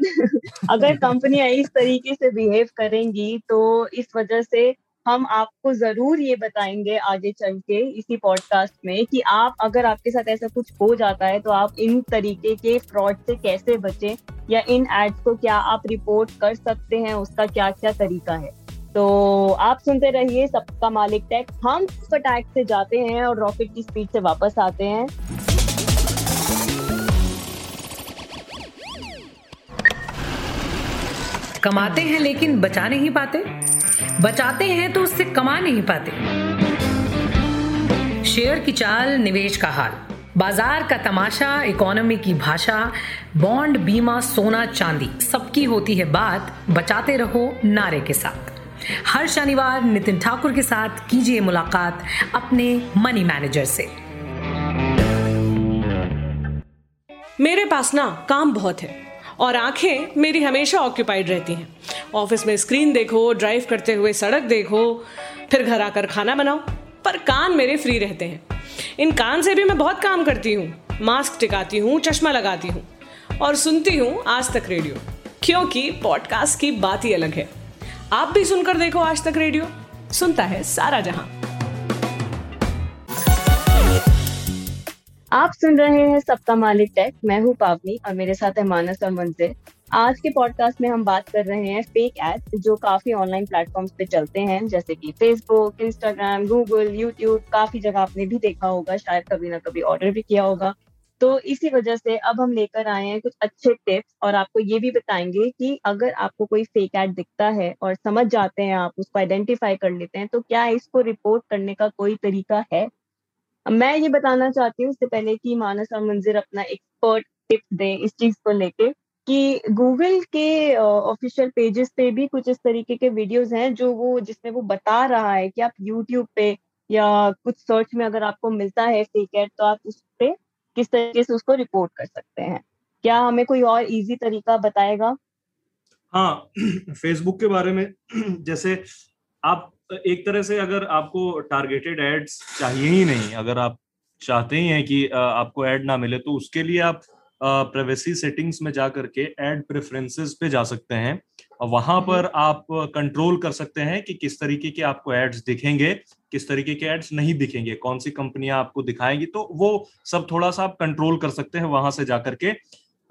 अगर कंपनियाँ इस तरीके से बिहेव करेंगी तो इस वजह से हम आपको ज़रूर ये बताएँगे आगे चल के इसी पॉडकास्ट में कि आप, अगर आपके साथ ऐसा कुछ हो जाता है तो आप इन तरीके के फ्रॉड से कैसे बचे? या इन एड्स को क्या आप रिपोर्ट कर सकते हैं? उसका क्या क्या तरीका है? तो आप सुनते रहिए सबका मालिक टैक हम फटैक से जाते हैं और रॉकेट की स्पीड से वापस आते हैं। कमाते हैं लेकिन बचा नहीं पाते। बचाते हैं तो उससे कमा नहीं पाते। शेयर की चाल, निवेश का हाल। बाज़ार का तमाशा, इकोनॉमी की भाषा, बॉन्ड, बीमा, सोना, चांदी, सबकी होती है बात। बचाते रहो नारे के साथ। हर शनिवार नितिन ठाकुर के साथ कीजिए मुलाकात अपने मनी मैनेजर से। मेरे पास ना काम बहुत है। और आँखें मेरी हमेशा ऑक्यूपाइड रहती हैं। ऑफ़िस में स्क्रीन देखो ड्राइव करते हुए सड़क देखो, फिर घर आकर खाना बनाओ, पर कान मेरे फ्री रहते हैं। इन कान से भी मैं बहुत काम करती हूँ। मास्क टिकाती हूँ, चश्मा लगाती हूँ और सुनती हूँ आज तक रेडियो क्योंकि पॉडकास्ट की बात ही अलग है। आप भी सुनकर देखो आज तक रेडियो सुनता है सारा जहाँ। आप सुन रहे हैं सबका मालिक टेक। मैं हूँ पावनी और मेरे साथ है मानस और मंजिल। आज के पॉडकास्ट में हम बात कर रहे हैं फेक एड्स जो काफ़ी ऑनलाइन प्लेटफॉर्म्स पे चलते हैं, जैसे कि फेसबुक इंस्टाग्राम गूगल यूट्यूब काफ़ी जगह आपने भी देखा होगा, शायद कभी ना कभी ऑर्डर भी किया होगा। तो इसी वजह से अब हम लेकर आए हैं कुछ अच्छे टिप्स और आपको ये भी बताएँगे कि अगर आपको कोई फेक एड दिखता है और समझ जाते हैं आप, उसको आइडेंटिफाई कर लेते हैं तो क्या इसको रिपोर्ट करने का कोई तरीका है? मैं ये बताना चाहती हूँ उससे पहले कि मानस और मंजिर अपना एक्सपर्ट टिप्स दें इस चीज़ को लेके कि गूगल के ऑफिशियल पेजेस पे भी कुछ इस तरीके के वीडियोस हैं जो वो, जिसमें वो बता रहा है कि आप यूट्यूब पे या कुछ सर्च में अगर आपको मिलता है फेक एड तो आप उस पर किस तरीके से उसको रिपोर्ट कर सकते हैं। क्या हमें कोई और इजी तरीका बताएगा? हाँ [clears throat] फेसबुक के बारे में [clears throat] जैसे आप एक तरह से अगर आपको टारगेटेड एड्स चाहिए ही नहीं अगर आप चाहते ही हैं कि आपको एड ना मिले तो उसके लिए आप प्राइवेसी सेटिंग्स में जा करके एड प्रेफरेंसेस पे जा सकते हैं। वहाँ। पर आप कंट्रोल कर सकते हैं कि किस तरीके के आपको एड्स दिखेंगे किस तरीके के एड्स नहीं दिखेंगे कौन सी कंपनियाँ आपको दिखाएँगी। तो वो सब थोड़ा सा आप कंट्रोल कर सकते हैं वहाँ से जाकर के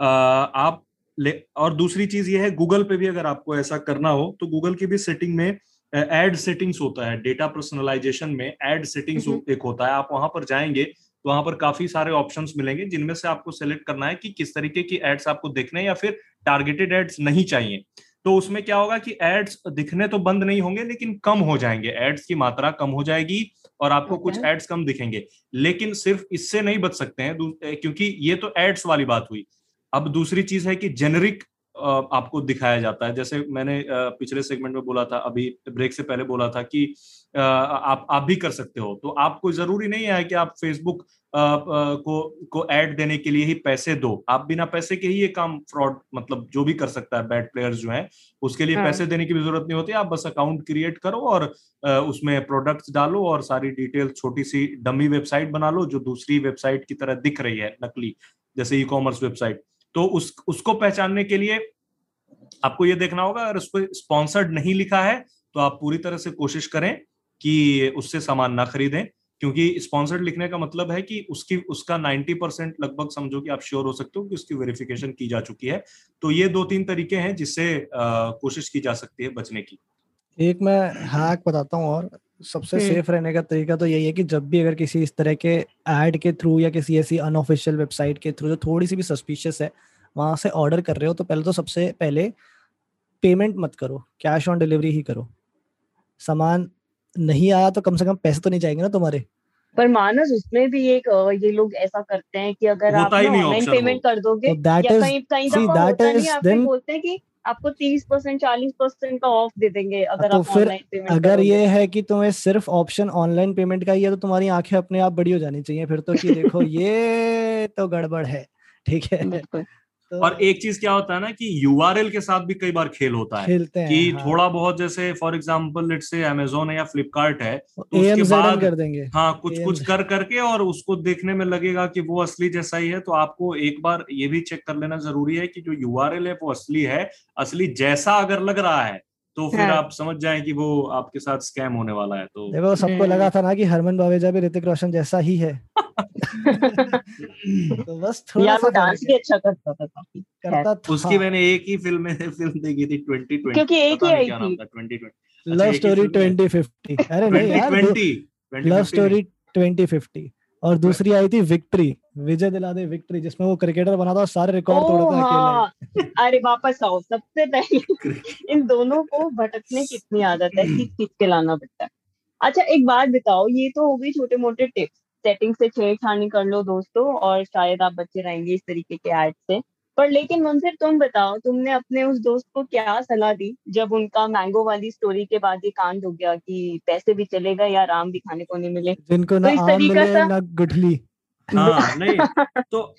आप ले और दूसरी चीज़ ये है गूगल पे भी अगर आपको ऐसा करना हो तो गूगल की भी सेटिंग में एड सेटिंग्स होता है डेटा पर्सनलाइजेशन में एड सेटिंग्स। एक होता है। आप वहाँ पर जाएँगे तो वहाँ पर काफ़ी सारे ऑप्शंस मिलेंगे जिनमें से आपको सेलेक्ट करना है कि किस तरीके की एड्स आपको देखने या फिर टारगेटेड एड्स नहीं चाहिए। तो उसमें क्या होगा कि एड्स दिखने तो बंद नहीं होंगे लेकिन कम हो जाएँगे। एड्स की मात्रा कम हो जाएगी और आपको कुछ एड्स कम दिखेंगे। लेकिन सिर्फ़ इससे नहीं बच सकते हैं क्योंकि ये तो एड्स वाली बात हुई। अब दूसरी चीज़ है कि जेनरिक आपको दिखाया जाता है। जैसे मैंने पिछले सेगमेंट में बोला था अभी ब्रेक से पहले बोला था कि आप आप भी कर सकते हो। तो आपको ज़रूरी नहीं है कि आप फेसबुक को को ऐड देने के लिए ही पैसे दो। आप बिना पैसे के ही ये काम फ्रॉड मतलब जो भी कर सकता है बैड प्लेयर्स जो हैं उसके लिए हाँ। पैसे देने की भी ज़रूरत नहीं होती। आप बस अकाउंट क्रिएट करो और उसमें प्रोडक्ट्स डालो और सारी डिटेल छोटी सी डमी वेबसाइट बना लो जो दूसरी वेबसाइट की तरह दिख रही है नकली जैसे ई कॉमर्स वेबसाइट तो उस, उसको पहचानने के लिए आपको ये देखना होगा, अगर उस पर स्पॉन्सर्ड नहीं लिखा है तो आप पूरी तरह से कोशिश करें कि उससे सामान ना खरीदें, क्योंकि स्पॉन्सर्ड लिखने का मतलब है कि उसकी, उसका 90 परसेंट लगभग समझो कि आप श्योर हो सकते हो कि उसकी वेरिफिकेशन की जा चुकी है। तो ये दो तीन तरीके हैं जिससे कोशिश की जा सकती है बचने की। एक मैं हैक बताता हूँ और सबसे सेफ़। रहने का तरीका तो यही है कि जब भी अगर किसी इस तरह के एड के थ्रू या किसी ऐसी अनऑफिशियल वेबसाइट के थ्रू जो थोड़ी सी भी सस्पिशियस है वहाँ से ऑर्डर कर रहे हो तो पहले तो सबसे पहले पेमेंट मत करो कैश ऑन डिलीवरी ही करो। सामान नहीं आया तो कम से कम पैसे तो नहीं जाएँगे ना तुम्हारे। पर मानस उसमें भी एक ये लोग ऐसा करते हैं कि अगर आप ऑनलाइन पेमेंट कर दोगे तो या कहीं कहीं दफ़ा होता नहीं आप बोलते हैं कि आपको तीस परसेंट चालीस परसेंट का ऑफ़ दे देंगे अगर तो आप फिर अगर ये है कि तुम्हें सिर्फ़ ऑप्शन ऑनलाइन पेमेंट का ही है तो तुम्हारी आँखें अपने आप बड़ी हो जानी चाहिए। फिर तो कि देखो [laughs] ये तो गड़बड़ है ठीक है। और एक चीज़ क्या होता है ना कि यूआरएल के साथ भी कई बार खेल होता है खेलते हैं, कि हाँ। थोड़ा बहुत जैसे for example let say Amazon है या फ्लिपकार्ट है तो उसके बाद कर देंगे हाँ कुछ कुछ कर करके और उसको देखने में लगेगा कि वो असली जैसा ही है तो आपको एक बार ये भी चेक कर लेना ज़रूरी है कि जो यूआरएल है वो असली है असली जैसा अगर लग रहा है तो फिर हाँ. आप समझ जाए कि वो आपके साथ स्कैम होने वाला है तो देखो सबको लगा था ना कि हरमन बावेजा भी ऋतिक रोशन जैसा ही है। [laughs] तो बस थोड़ा यार वो डांस भी अच्छा करता था काफ़ी। करता था। उसकी मैंने एक ही फ़िल्म में फ़िल्म देखी थी 2020 क्योंकि एक ही आई थी। 2020 लव स्टोरी 2050 अरे नहीं यार 20 लव स्टोरी 2050 और दूसरी आई थी विक्ट्री विजय दिला दे विक्ट्री जिसमें वो क्रिकेटर बना था सारे रिकॉर्ड तोड़ता हाँ। अकेला अरे वापस आओ सबसे पहले इन दोनों को भटकने की इतनी आदत है खींच खींच के लाना पड़ता है। अच्छा एक बात बताओ ये तो हो गई छोटे मोटे टिप्स सेटिंग से छेड़छाड़ी कर लो दोस्तों और शायद आप बच्चे रहेंगे इस तरीके के एड से। पर लेकिन मंजिर तुम बताओ तुमने अपने उस दोस्त को क्या सलाह दी जब उनका मैंगो वाली स्टोरी के बाद ये कांड हो गया कि पैसे भी चलेगा या आराम भी खाने को नहीं मिले? जिनको ना तो ना आम मिले सा... ना गुठली। हाँ [laughs] नहीं तो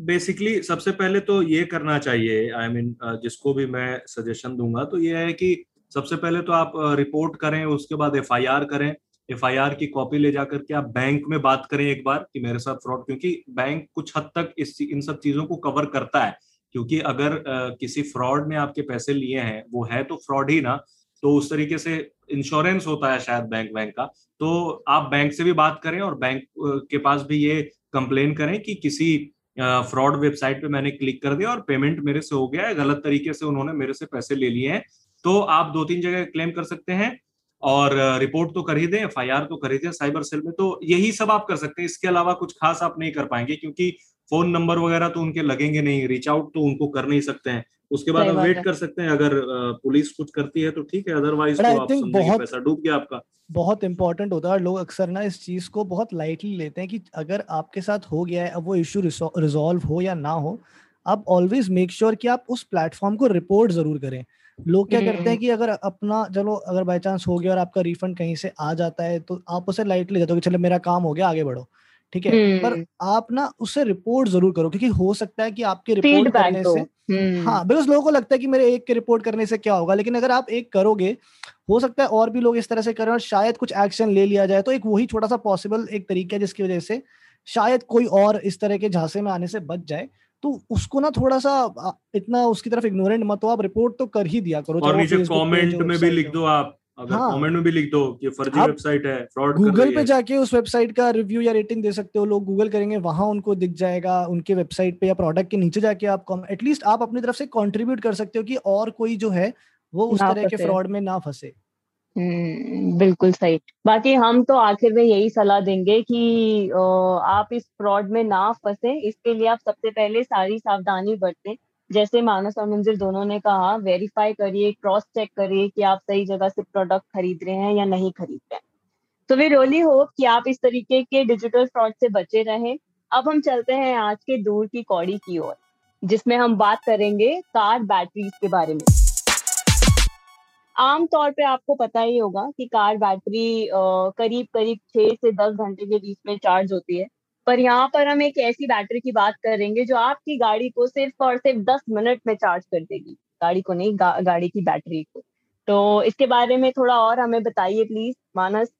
बेसिकली सबसे पहले तो ये करना चाहिए आई I मीन mean, जिसको भी मैं सजेशन दूँगा तो ये है कि सबसे पहले तो आप रिपोर्ट करें उसके बाद एफआईआर करें। एफआईआर की कॉपी ले जाकर के आप बैंक में बात करें एक बार कि मेरे साथ फ्रॉड क्योंकि बैंक कुछ हद तक इस इन सब चीज़ों को कवर करता है। क्योंकि अगर आ, किसी फ्रॉड ने आपके पैसे लिए हैं वो है तो फ्रॉड ही ना तो उस तरीके से इंश्योरेंस होता है शायद बैंक बैंक का। तो आप बैंक से भी बात करें और बैंक के पास भी ये कंप्लेन करें कि किसी फ्रॉड वेबसाइट पे मैंने क्लिक कर दिया और पेमेंट मेरे से हो गया है, गलत तरीके से उन्होंने मेरे से पैसे ले लिए हैं। तो आप दो तीन जगह क्लेम कर सकते हैं और रिपोर्ट तो कर ही दें एफ़ तो कर ही दें साइबर सेल में। तो यही सब आप कर सकते हैं। इसके अलावा कुछ खास आप नहीं कर पाएँगे क्योंकि फ़ोन नंबर वगैरह तो उनके लगेंगे नहीं रीच आउट तो उनको कर नहीं सकते हैं। उसके बाद आप वेट कर सकते हैं अगर पुलिस कुछ करती है तो ठीक है अदरवाइज़ तो आप बहुत पैसा डूब गया आपका। बहुत इंपॉर्टेंट होता है लोग अक्सर ना इस चीज़ को बहुत लाइटली लेते हैं कि अगर आपके साथ हो गया है अब वो इशू रिजॉल्व हो या ना हो आप ऑलवेज मेक श्योर कि आप उस प्लेटफॉर्म को रिपोर्ट ज़रूर करें। लोग क्या करते हैं कि अगर अपना चलो अगर बाई चांस हो गया और आपका रिफंड कहीं से आ जाता है तो आप उसे लाइटली जाते हो कि चलो मेरा काम हो गया आगे बढ़ो। ठीक है? पर आप ना उससे रिपोर्ट ज़रूर करो क्योंकि हो सकता है कि आपके रिपोर्ट करने से हाँ बिकॉज़ लोगों को लगता है कि मेरे एक के रिपोर्ट करने से क्या होगा लेकिन अगर आप एक करोगे हो सकता है और भी लोग इस तरह से करें और शायद कुछ एक्शन ले लिया जाए तो एक वही छोटा सा पॉसिबल एक तरीका है जिसकी वजह से शायद कोई और इस तरह के झांसे में आने से बच जाए। तो उसको ना थोड़ा सा इतना उसकी तरफ़ इग्नोरेंट मत हो आप रिपोर्ट तो कर ही दिया करो और नीचे कमेंट में भी लिख दो आप। अगर हाँ, कमेंट में भी लिख दो कि फर्जी वेबसाइट है फ्रॉड गूगल पे जाके उस वेबसाइट का रिव्यू या रेटिंग दे सकते हो लोग गूगल करेंगे वहाँ उनको दिख जाएगा उनके वेबसाइट पे या प्रोडक्ट के नीचे जाके आप एटलीस्ट आप अपनी तरफ़ से कंट्रीब्यूट कर सकते हो कि और कोई जो है वो उस तरह के फ्रॉड में ना फंसे। हम्म, बिल्कुल सही। बाकी हम तो आखिर में यही सलाह देंगे कि आप इस फ्रॉड में ना फंसे। इसके लिए आप सबसे पहले सारी सावधानी बरतें। जैसे मानस और मंजिल दोनों ने कहा वेरीफाई करिए क्रॉस चेक करिए कि आप सही जगह से प्रोडक्ट खरीद रहे हैं या नहीं खरीद रहे हैं। तो वे रोली होप कि आप इस तरीके के डिजिटल फ्रॉड से बचे रहें। अब हम चलते हैं आज के दूर की कौड़ी की ओर, जिसमें हम बात करेंगे कार बैटरीज के बारे में। आम तौर पे आपको पता ही होगा कि कार बैटरी करीब करीब छह से दस घंटे के बीच में चार्ज होती है। पर यहाँ पर हम एक ऐसी बैटरी की बात करेंगे जो आपकी गाड़ी को सिर्फ़ और सिर्फ़ दस मिनट में चार्ज कर देगी। गाड़ी को नहीं गा, गाड़ी की बैटरी को। तो इसके बारे में थोड़ा और हमें बताइए प्लीज़ मानस।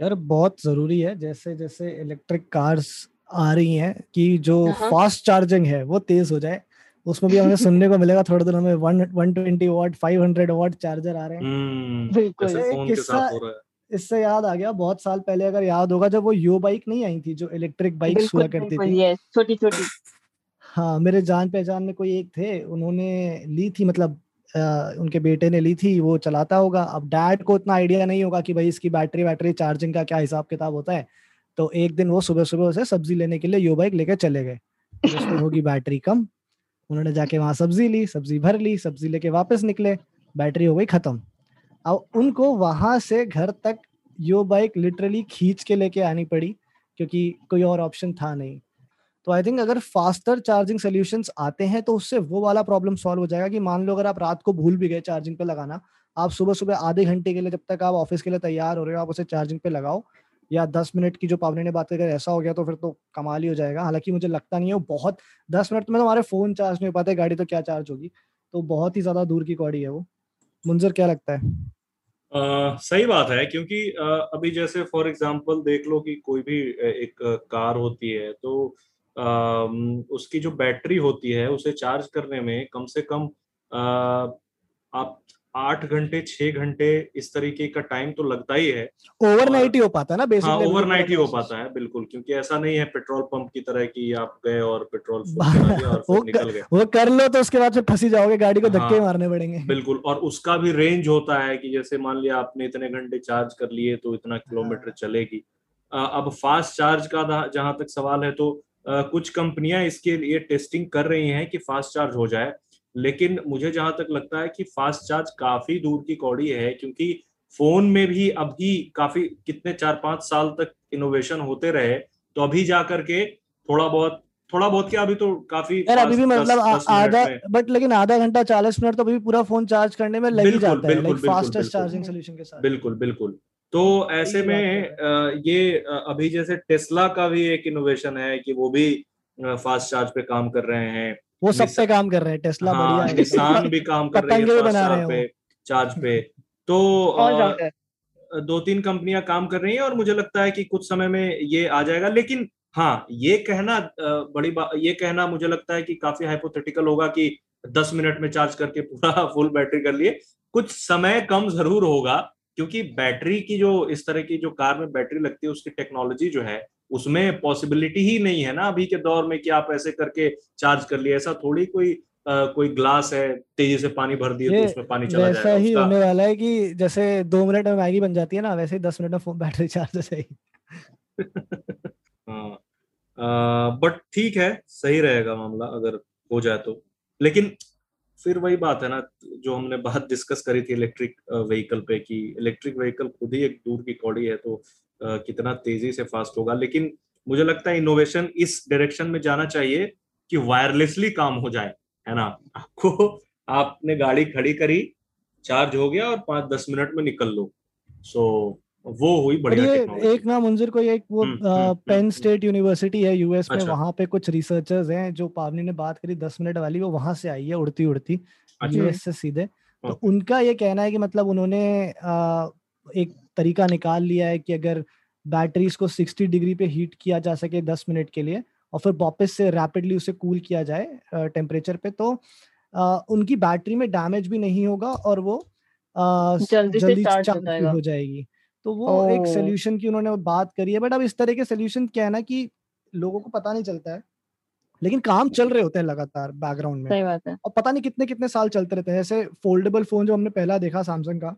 यार बहुत ज़रूरी है जैसे जैसे इलेक्ट्रिक कार्स आ रही हैं कि जो फास्ट हाँ। चार्जिंग है वो तेज हो जाए उसमें भी हमें सुनने को मिलेगा थोड़े दिनों में one one twenty watt five hundred watt charger आ रहे हैं। हम्म, बिल्कुल। किस्सा इससे याद आ गया बहुत साल पहले अगर याद होगा जब वो यो बाइक नहीं आई थी जो इलेक्ट्रिक बाइक हुआ करती थी। छोटी छोटी हाँ मेरे जान पहचान में कोई एक थे उन्होंने ली थी मतलब आ, उनके बेटे ने ली थी वो चलाता होगा। अब डैड को उतना आइडिया नहीं होगा कि भाई इसकी बैटरी बैटरी चार्जिंग का क्या हिसाब किताब होता है। तो एक दिन वो सुबह सुबह उसे सब्ज़ी लेने के लिए यो बाइक लेकर चले गए। उसमें [laughs] होगी बैटरी कम। उन्होंने जाके वहाँ सब्ज़ी ली सब्ज़ी भर ली सब्ज़ी लेके वापस निकले। बैटरी हो गई खत्म। अब उनको वहाँ से घर तक यो बाइक लिटरली खींच के लेके आनी पड़ी, क्योंकि कोई और ऑप्शन था नहीं। तो आई थिंक अगर फास्टर चार्जिंग सोल्यूशंस आते हैं तो उससे वो वाला प्रॉब्लम सॉल्व हो जाएगा कि मान लो अगर आप रात को भूल भी गए चार्जिंग पे लगाना, आप सुबह सुबह आधे घंटे के लिए जब तक आप ऑफ़िस के लिए तैयार हो रहे हो, आप उसे चार्जिंग पे लगाओ, या दस मिनट की जो पावनी ने बात करी ऐसा हो गया तो फिर तो कमाल ही हो जाएगा। हालाँकि मुझे लगता नहीं है बहुत, दस मिनट में तो हमारे फ़ोन चार्ज नहीं हो पाते, गाड़ी तो क्या चार्ज होगी? तो बहुत ही ज़्यादा दूर की कौड़ी है वो। मुंजर क्या लगता है? आ, सही बात है क्योंकि आ, अभी जैसे फॉर एग्जांपल देख लो कि कोई भी एक कार होती है तो आ, उसकी जो बैटरी होती है उसे चार्ज करने में कम से कम आ, आप आठ घंटे छह घंटे इस तरीके का टाइम तो लगता ही है। ओवरनाइट ही हो पाता है ना बेसिकली हाँ ओवरनाइट ही हो पाता है बिल्कुल क्योंकि ऐसा नहीं है पेट्रोल पंप की तरह कि आप गए और पेट्रोल [laughs] और फिर निकल गए। वो कर लो तो उसके बाद फिर फंसी जाओगे गाड़ी को धक्के हाँ, मारने पड़ेंगे। बिल्कुल और उसका भी रेंज होता है कि जैसे मान लिया आपने इतने घंटे चार्ज कर लिए तो इतना किलोमीटर हाँ। चलेगी। अब फास्ट चार्ज का जहाँ तक सवाल है तो कुछ कंपनियाँ इसके लिए टेस्टिंग कर रही हैं कि फास्ट चार्ज हो जाए। लेकिन मुझे जहाँ तक लगता है कि फास्ट चार्ज काफ़ी दूर की कौड़ी है क्योंकि फ़ोन में भी अभी काफ़ी कितने चार पाँच साल तक इनोवेशन होते रहे तो अभी जा करके थोड़ा बहुत थोड़ा बहुत क्या अभी तो काफ़ी यार अभी भी मतलब आधा बट लेकिन आधा घंटा चालीस मिनट तो अभी पूरा फ़ोन चार्ज करने में लग जाता है लाइक फास्टेस्ट चार्जिंग सोल्यूशन के साथ। बिल्कुल बिल्कुल। तो ऐसे में ये अभी जैसे टेस्ला का भी एक इनोवेशन है कि वो भी फास्ट चार्ज पे काम कर रहे हैं। वो सब पे काम कर रहे हैं टेस्ला हाँ, बढ़िया निशान भी काम कर रही है बना रहे पे चार्ज पे। तो [laughs] दो तीन कंपनियाँ काम कर रही हैं और मुझे लगता है कि कुछ समय में ये आ जाएगा। लेकिन हाँ ये कहना बड़ी बात ये कहना मुझे लगता है कि काफ़ी हाइपोथेटिकल होगा कि दस मिनट में चार्ज करके पूरा [laughs] फुल बैटरी कर लिए। कुछ समय कम ज़रूर होगा क्योंकि बैटरी की जो इस तरह की जो कार में बैटरी लगती है उसकी टेक्नोलॉजी जो है उसमें पॉसिबिलिटी ही नहीं है ना अभी के दौर में कि आप ऐसे करके चार्ज कर लिए। ऐसा थोड़ी कोई आ, कोई ग्लास है तेज़ी से पानी भर दिए तो उसमें पानी चला वैसा ही होने वाला है कि जैसे दो मिनट में मैगी बन जाती है ना वैसे ही दस मिनट में फ़ोन बैटरी चार्ज हो जाएगी। [laughs] हाँ। बट ठीक है सही रहेगा मामला अगर हो जाए तो। लेकिन फिर वही बात है ना, जो हमने बात डिस्कस करी थी इलेक्ट्रिक व्हीकल पे कि इलेक्ट्रिक व्हीकल खुद ही एक दूर की कौड़ी है तो कितना तेज़ी से फास्ट होगा। लेकिन मुझे लगता है इनोवेशन इस डायरेक्शन में जाना चाहिए कि वायरलेसली काम हो जाए, है ना? आपको, आपने गाड़ी खड़ी करी चार्ज हो गया और पाँच दस मिनट में निकल लो। सो वो हुई बढ़िया एक ना मंजूर को एक वो पेन स्टेट यूनिवर्सिटी है यूएस में अच्छा। वहाँ पे कुछ रिसर्चर्स हैं जो पावनी ने बात करी दस मिनट वाली वो वहाँ से आई है उड़ती उड़ती यूएस अच्छा। से सीधे। तो उनका ये कहना है कि मतलब उन्होंने एक तरीका निकाल लिया है कि अगर बैटरीज को 60 डिग्री पे हीट किया जा सके 10 मिनट के लिए और फिर वापस से रैपिडली उसे कूल किया जाए टेम्परेचर पे तो उनकी बैटरी में डैमेज भी नहीं होगा और वो जल्दी चार्ज हो जाएगी। तो वो एक सोल्यूशन की उन्होंने बात करी है बट अब इस तरह के सोल्यूशन क्या है ना कि लोगों को पता नहीं चलता है लेकिन काम चल रहे होते हैं लगातार बैकग्राउंड में सही बात है। और पता नहीं कितने कितने साल चलते रहते हैं जैसे फोल्डेबल फ़ोन जो हमने पहला देखा सैमसंग का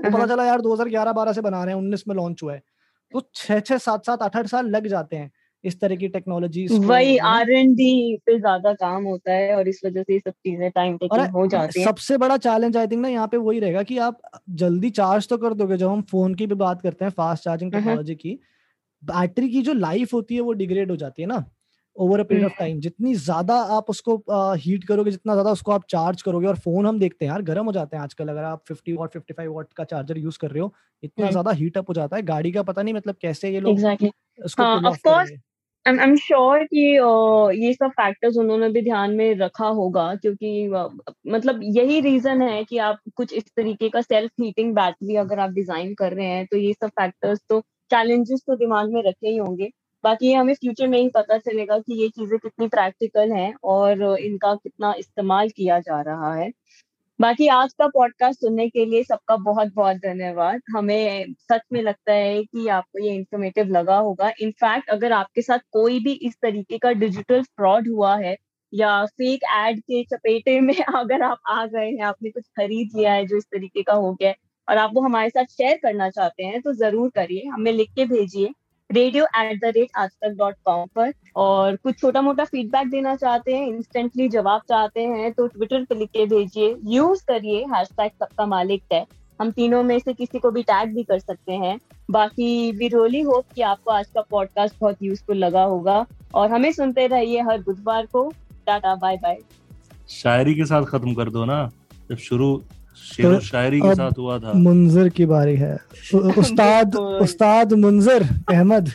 तो पता चला यार 2011-12 से बना रहे हैं 19 में लॉन्च हुआ है तो छह छह सात सात आठ आठ साल लग जाते हैं। इस तरह की टेक्नोलॉजी वही आर एन डी पे ज़्यादा काम होता है और इस वजह से सब चीज़ें टाइम टेकिंग हो जाती है। सबसे बड़ा चैलेंज आई थिंक ना यहाँ पे वही रहेगा कि आप जल्दी चार्ज तो कर दोगे जब हम फ़ोन की भी बात करते हैं फास्ट चार्जिंग टेक्नोलॉजी की बैटरी की जो लाइफ होती है वो डिग्रेड हो जाती है ना over a period of time जितनी ज़्यादा आप उसको हीट करोगे जितना ज़्यादा उसको आप चार्ज करोगे और फ़ोन हम देखते हैं यार गर्म हो जाते हैं आजकल अगर आप 50 वॉट 55 वॉट का चार्जर यूज़ कर रहे हो इतना ज़्यादा हीट अप हो जाता है गाड़ी का पता नहीं मतलब कैसे ये लोग exactly. उसको हाँ, आई एम श्योर कि ये सब फैक्टर्स उन्होंने भी ध्यान में रखा होगा, क्योंकि मतलब यही रीजन है कि आप कुछ इस तरीके का सेल्फ हीटिंग बैटरी अगर आप डिज़ाइन कर रहे हैं तो ये सब फैक्टर्स तो चैलेंजेस तो दिमाग में रखे ही होंगे। बाकी ये हमें फ्यूचर में ही पता चलेगा कि ये चीज़ें कितनी प्रैक्टिकल हैं और इनका कितना इस्तेमाल किया जा रहा है। बाकी आज का पॉडकास्ट सुनने के लिए सबका बहुत बहुत धन्यवाद। हमें सच में लगता है कि आपको ये इंफॉर्मेटिव लगा होगा। इनफैक्ट अगर आपके साथ कोई भी इस तरीके का डिजिटल फ्रॉड हुआ है या फेक एड के चपेटे में [laughs] अगर आप आ गए हैं, आपने कुछ खरीद लिया है जो इस तरीके का हो गया है और आप वो हमारे साथ शेयर करना चाहते हैं तो ज़रूर करिए। हमें लिख के भेजिए। रेडियो एट द रेट आज तक डॉट कॉम पर। और कुछ छोटा मोटा फीडबैक देना चाहते हैं इंस्टेंटली जवाब चाहते हैं तो ट्विटर पे लिख के भेजिए। यूज़ करिए हैश टैग सबका मालिक है। हम तीनों में से किसी को भी टैग भी कर सकते हैं। बाकी वी रोली होप कि आपको आज का पॉडकास्ट बहुत यूजफुल लगा होगा। और हमें सुनते रहिए हर बुधवार को। टाटा बाय बाय शायरी के साथ खत्म कर दो ना। जब शुरू शेर तो शायरी के साथ हुआ था। मुंजर की बारी है। [laughs] उस्ताद उस्ताद मुंजर अहमद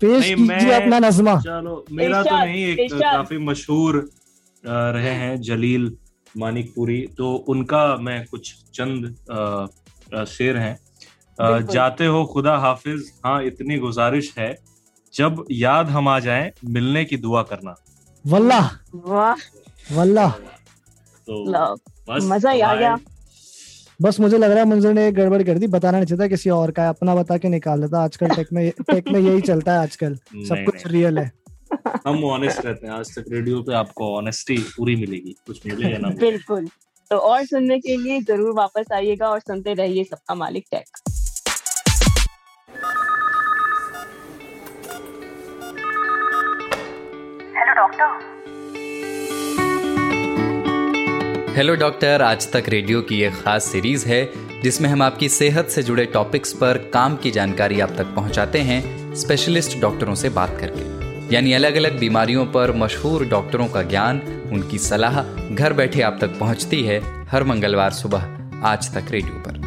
पेश कीजिए अपना नजमा। चलो मेरा तो नहीं एक काफ़ी मशहूर रहे हैं जलील मानिकपुरी तो उनका मैं कुछ चंद शेर हैं। जाते हो खुदा हाफिज हाँ इतनी गुजारिश है। जब याद हम आ जाएँ मिलने की दुआ करना। वल्ला वाह। वल्लाह। तो मज़ा आ गया। बस मुझे लग रहा है मंजूर ने एक गड़बड़ कर दी बताना नहीं चाहता किसी और का है अपना बता के निकाल देता आजकल टेक में टेक में यही चलता है आजकल सब कुछ रियल है। हम ऑनेस्ट रहते हैं आज तक रेडियो पे आपको ऑनेस्टी पूरी मिलेगी कुछ मिलेगा ना? बिल्कुल। तो और सुनने के लिए ज़रूर वापस आइएगा और सुनते रहिए सबका मालिक tech hello doctor hello doctor Aaj Tak radio की एक खास सीरीज़ है, जिसमें हम आपकी सेहत से जुड़े टॉपिक्स पर काम की जानकारी आप तक पहुंचाते हैं स्पेशलिस्ट डॉक्टरों से बात करके। यानी अलग अलग बीमारियों पर मशहूर डॉक्टरों का ज्ञान, उनकी सलाह घर बैठे आप तक पहुँचती है हर मंगलवार सुबह आज तक रेडियो पर।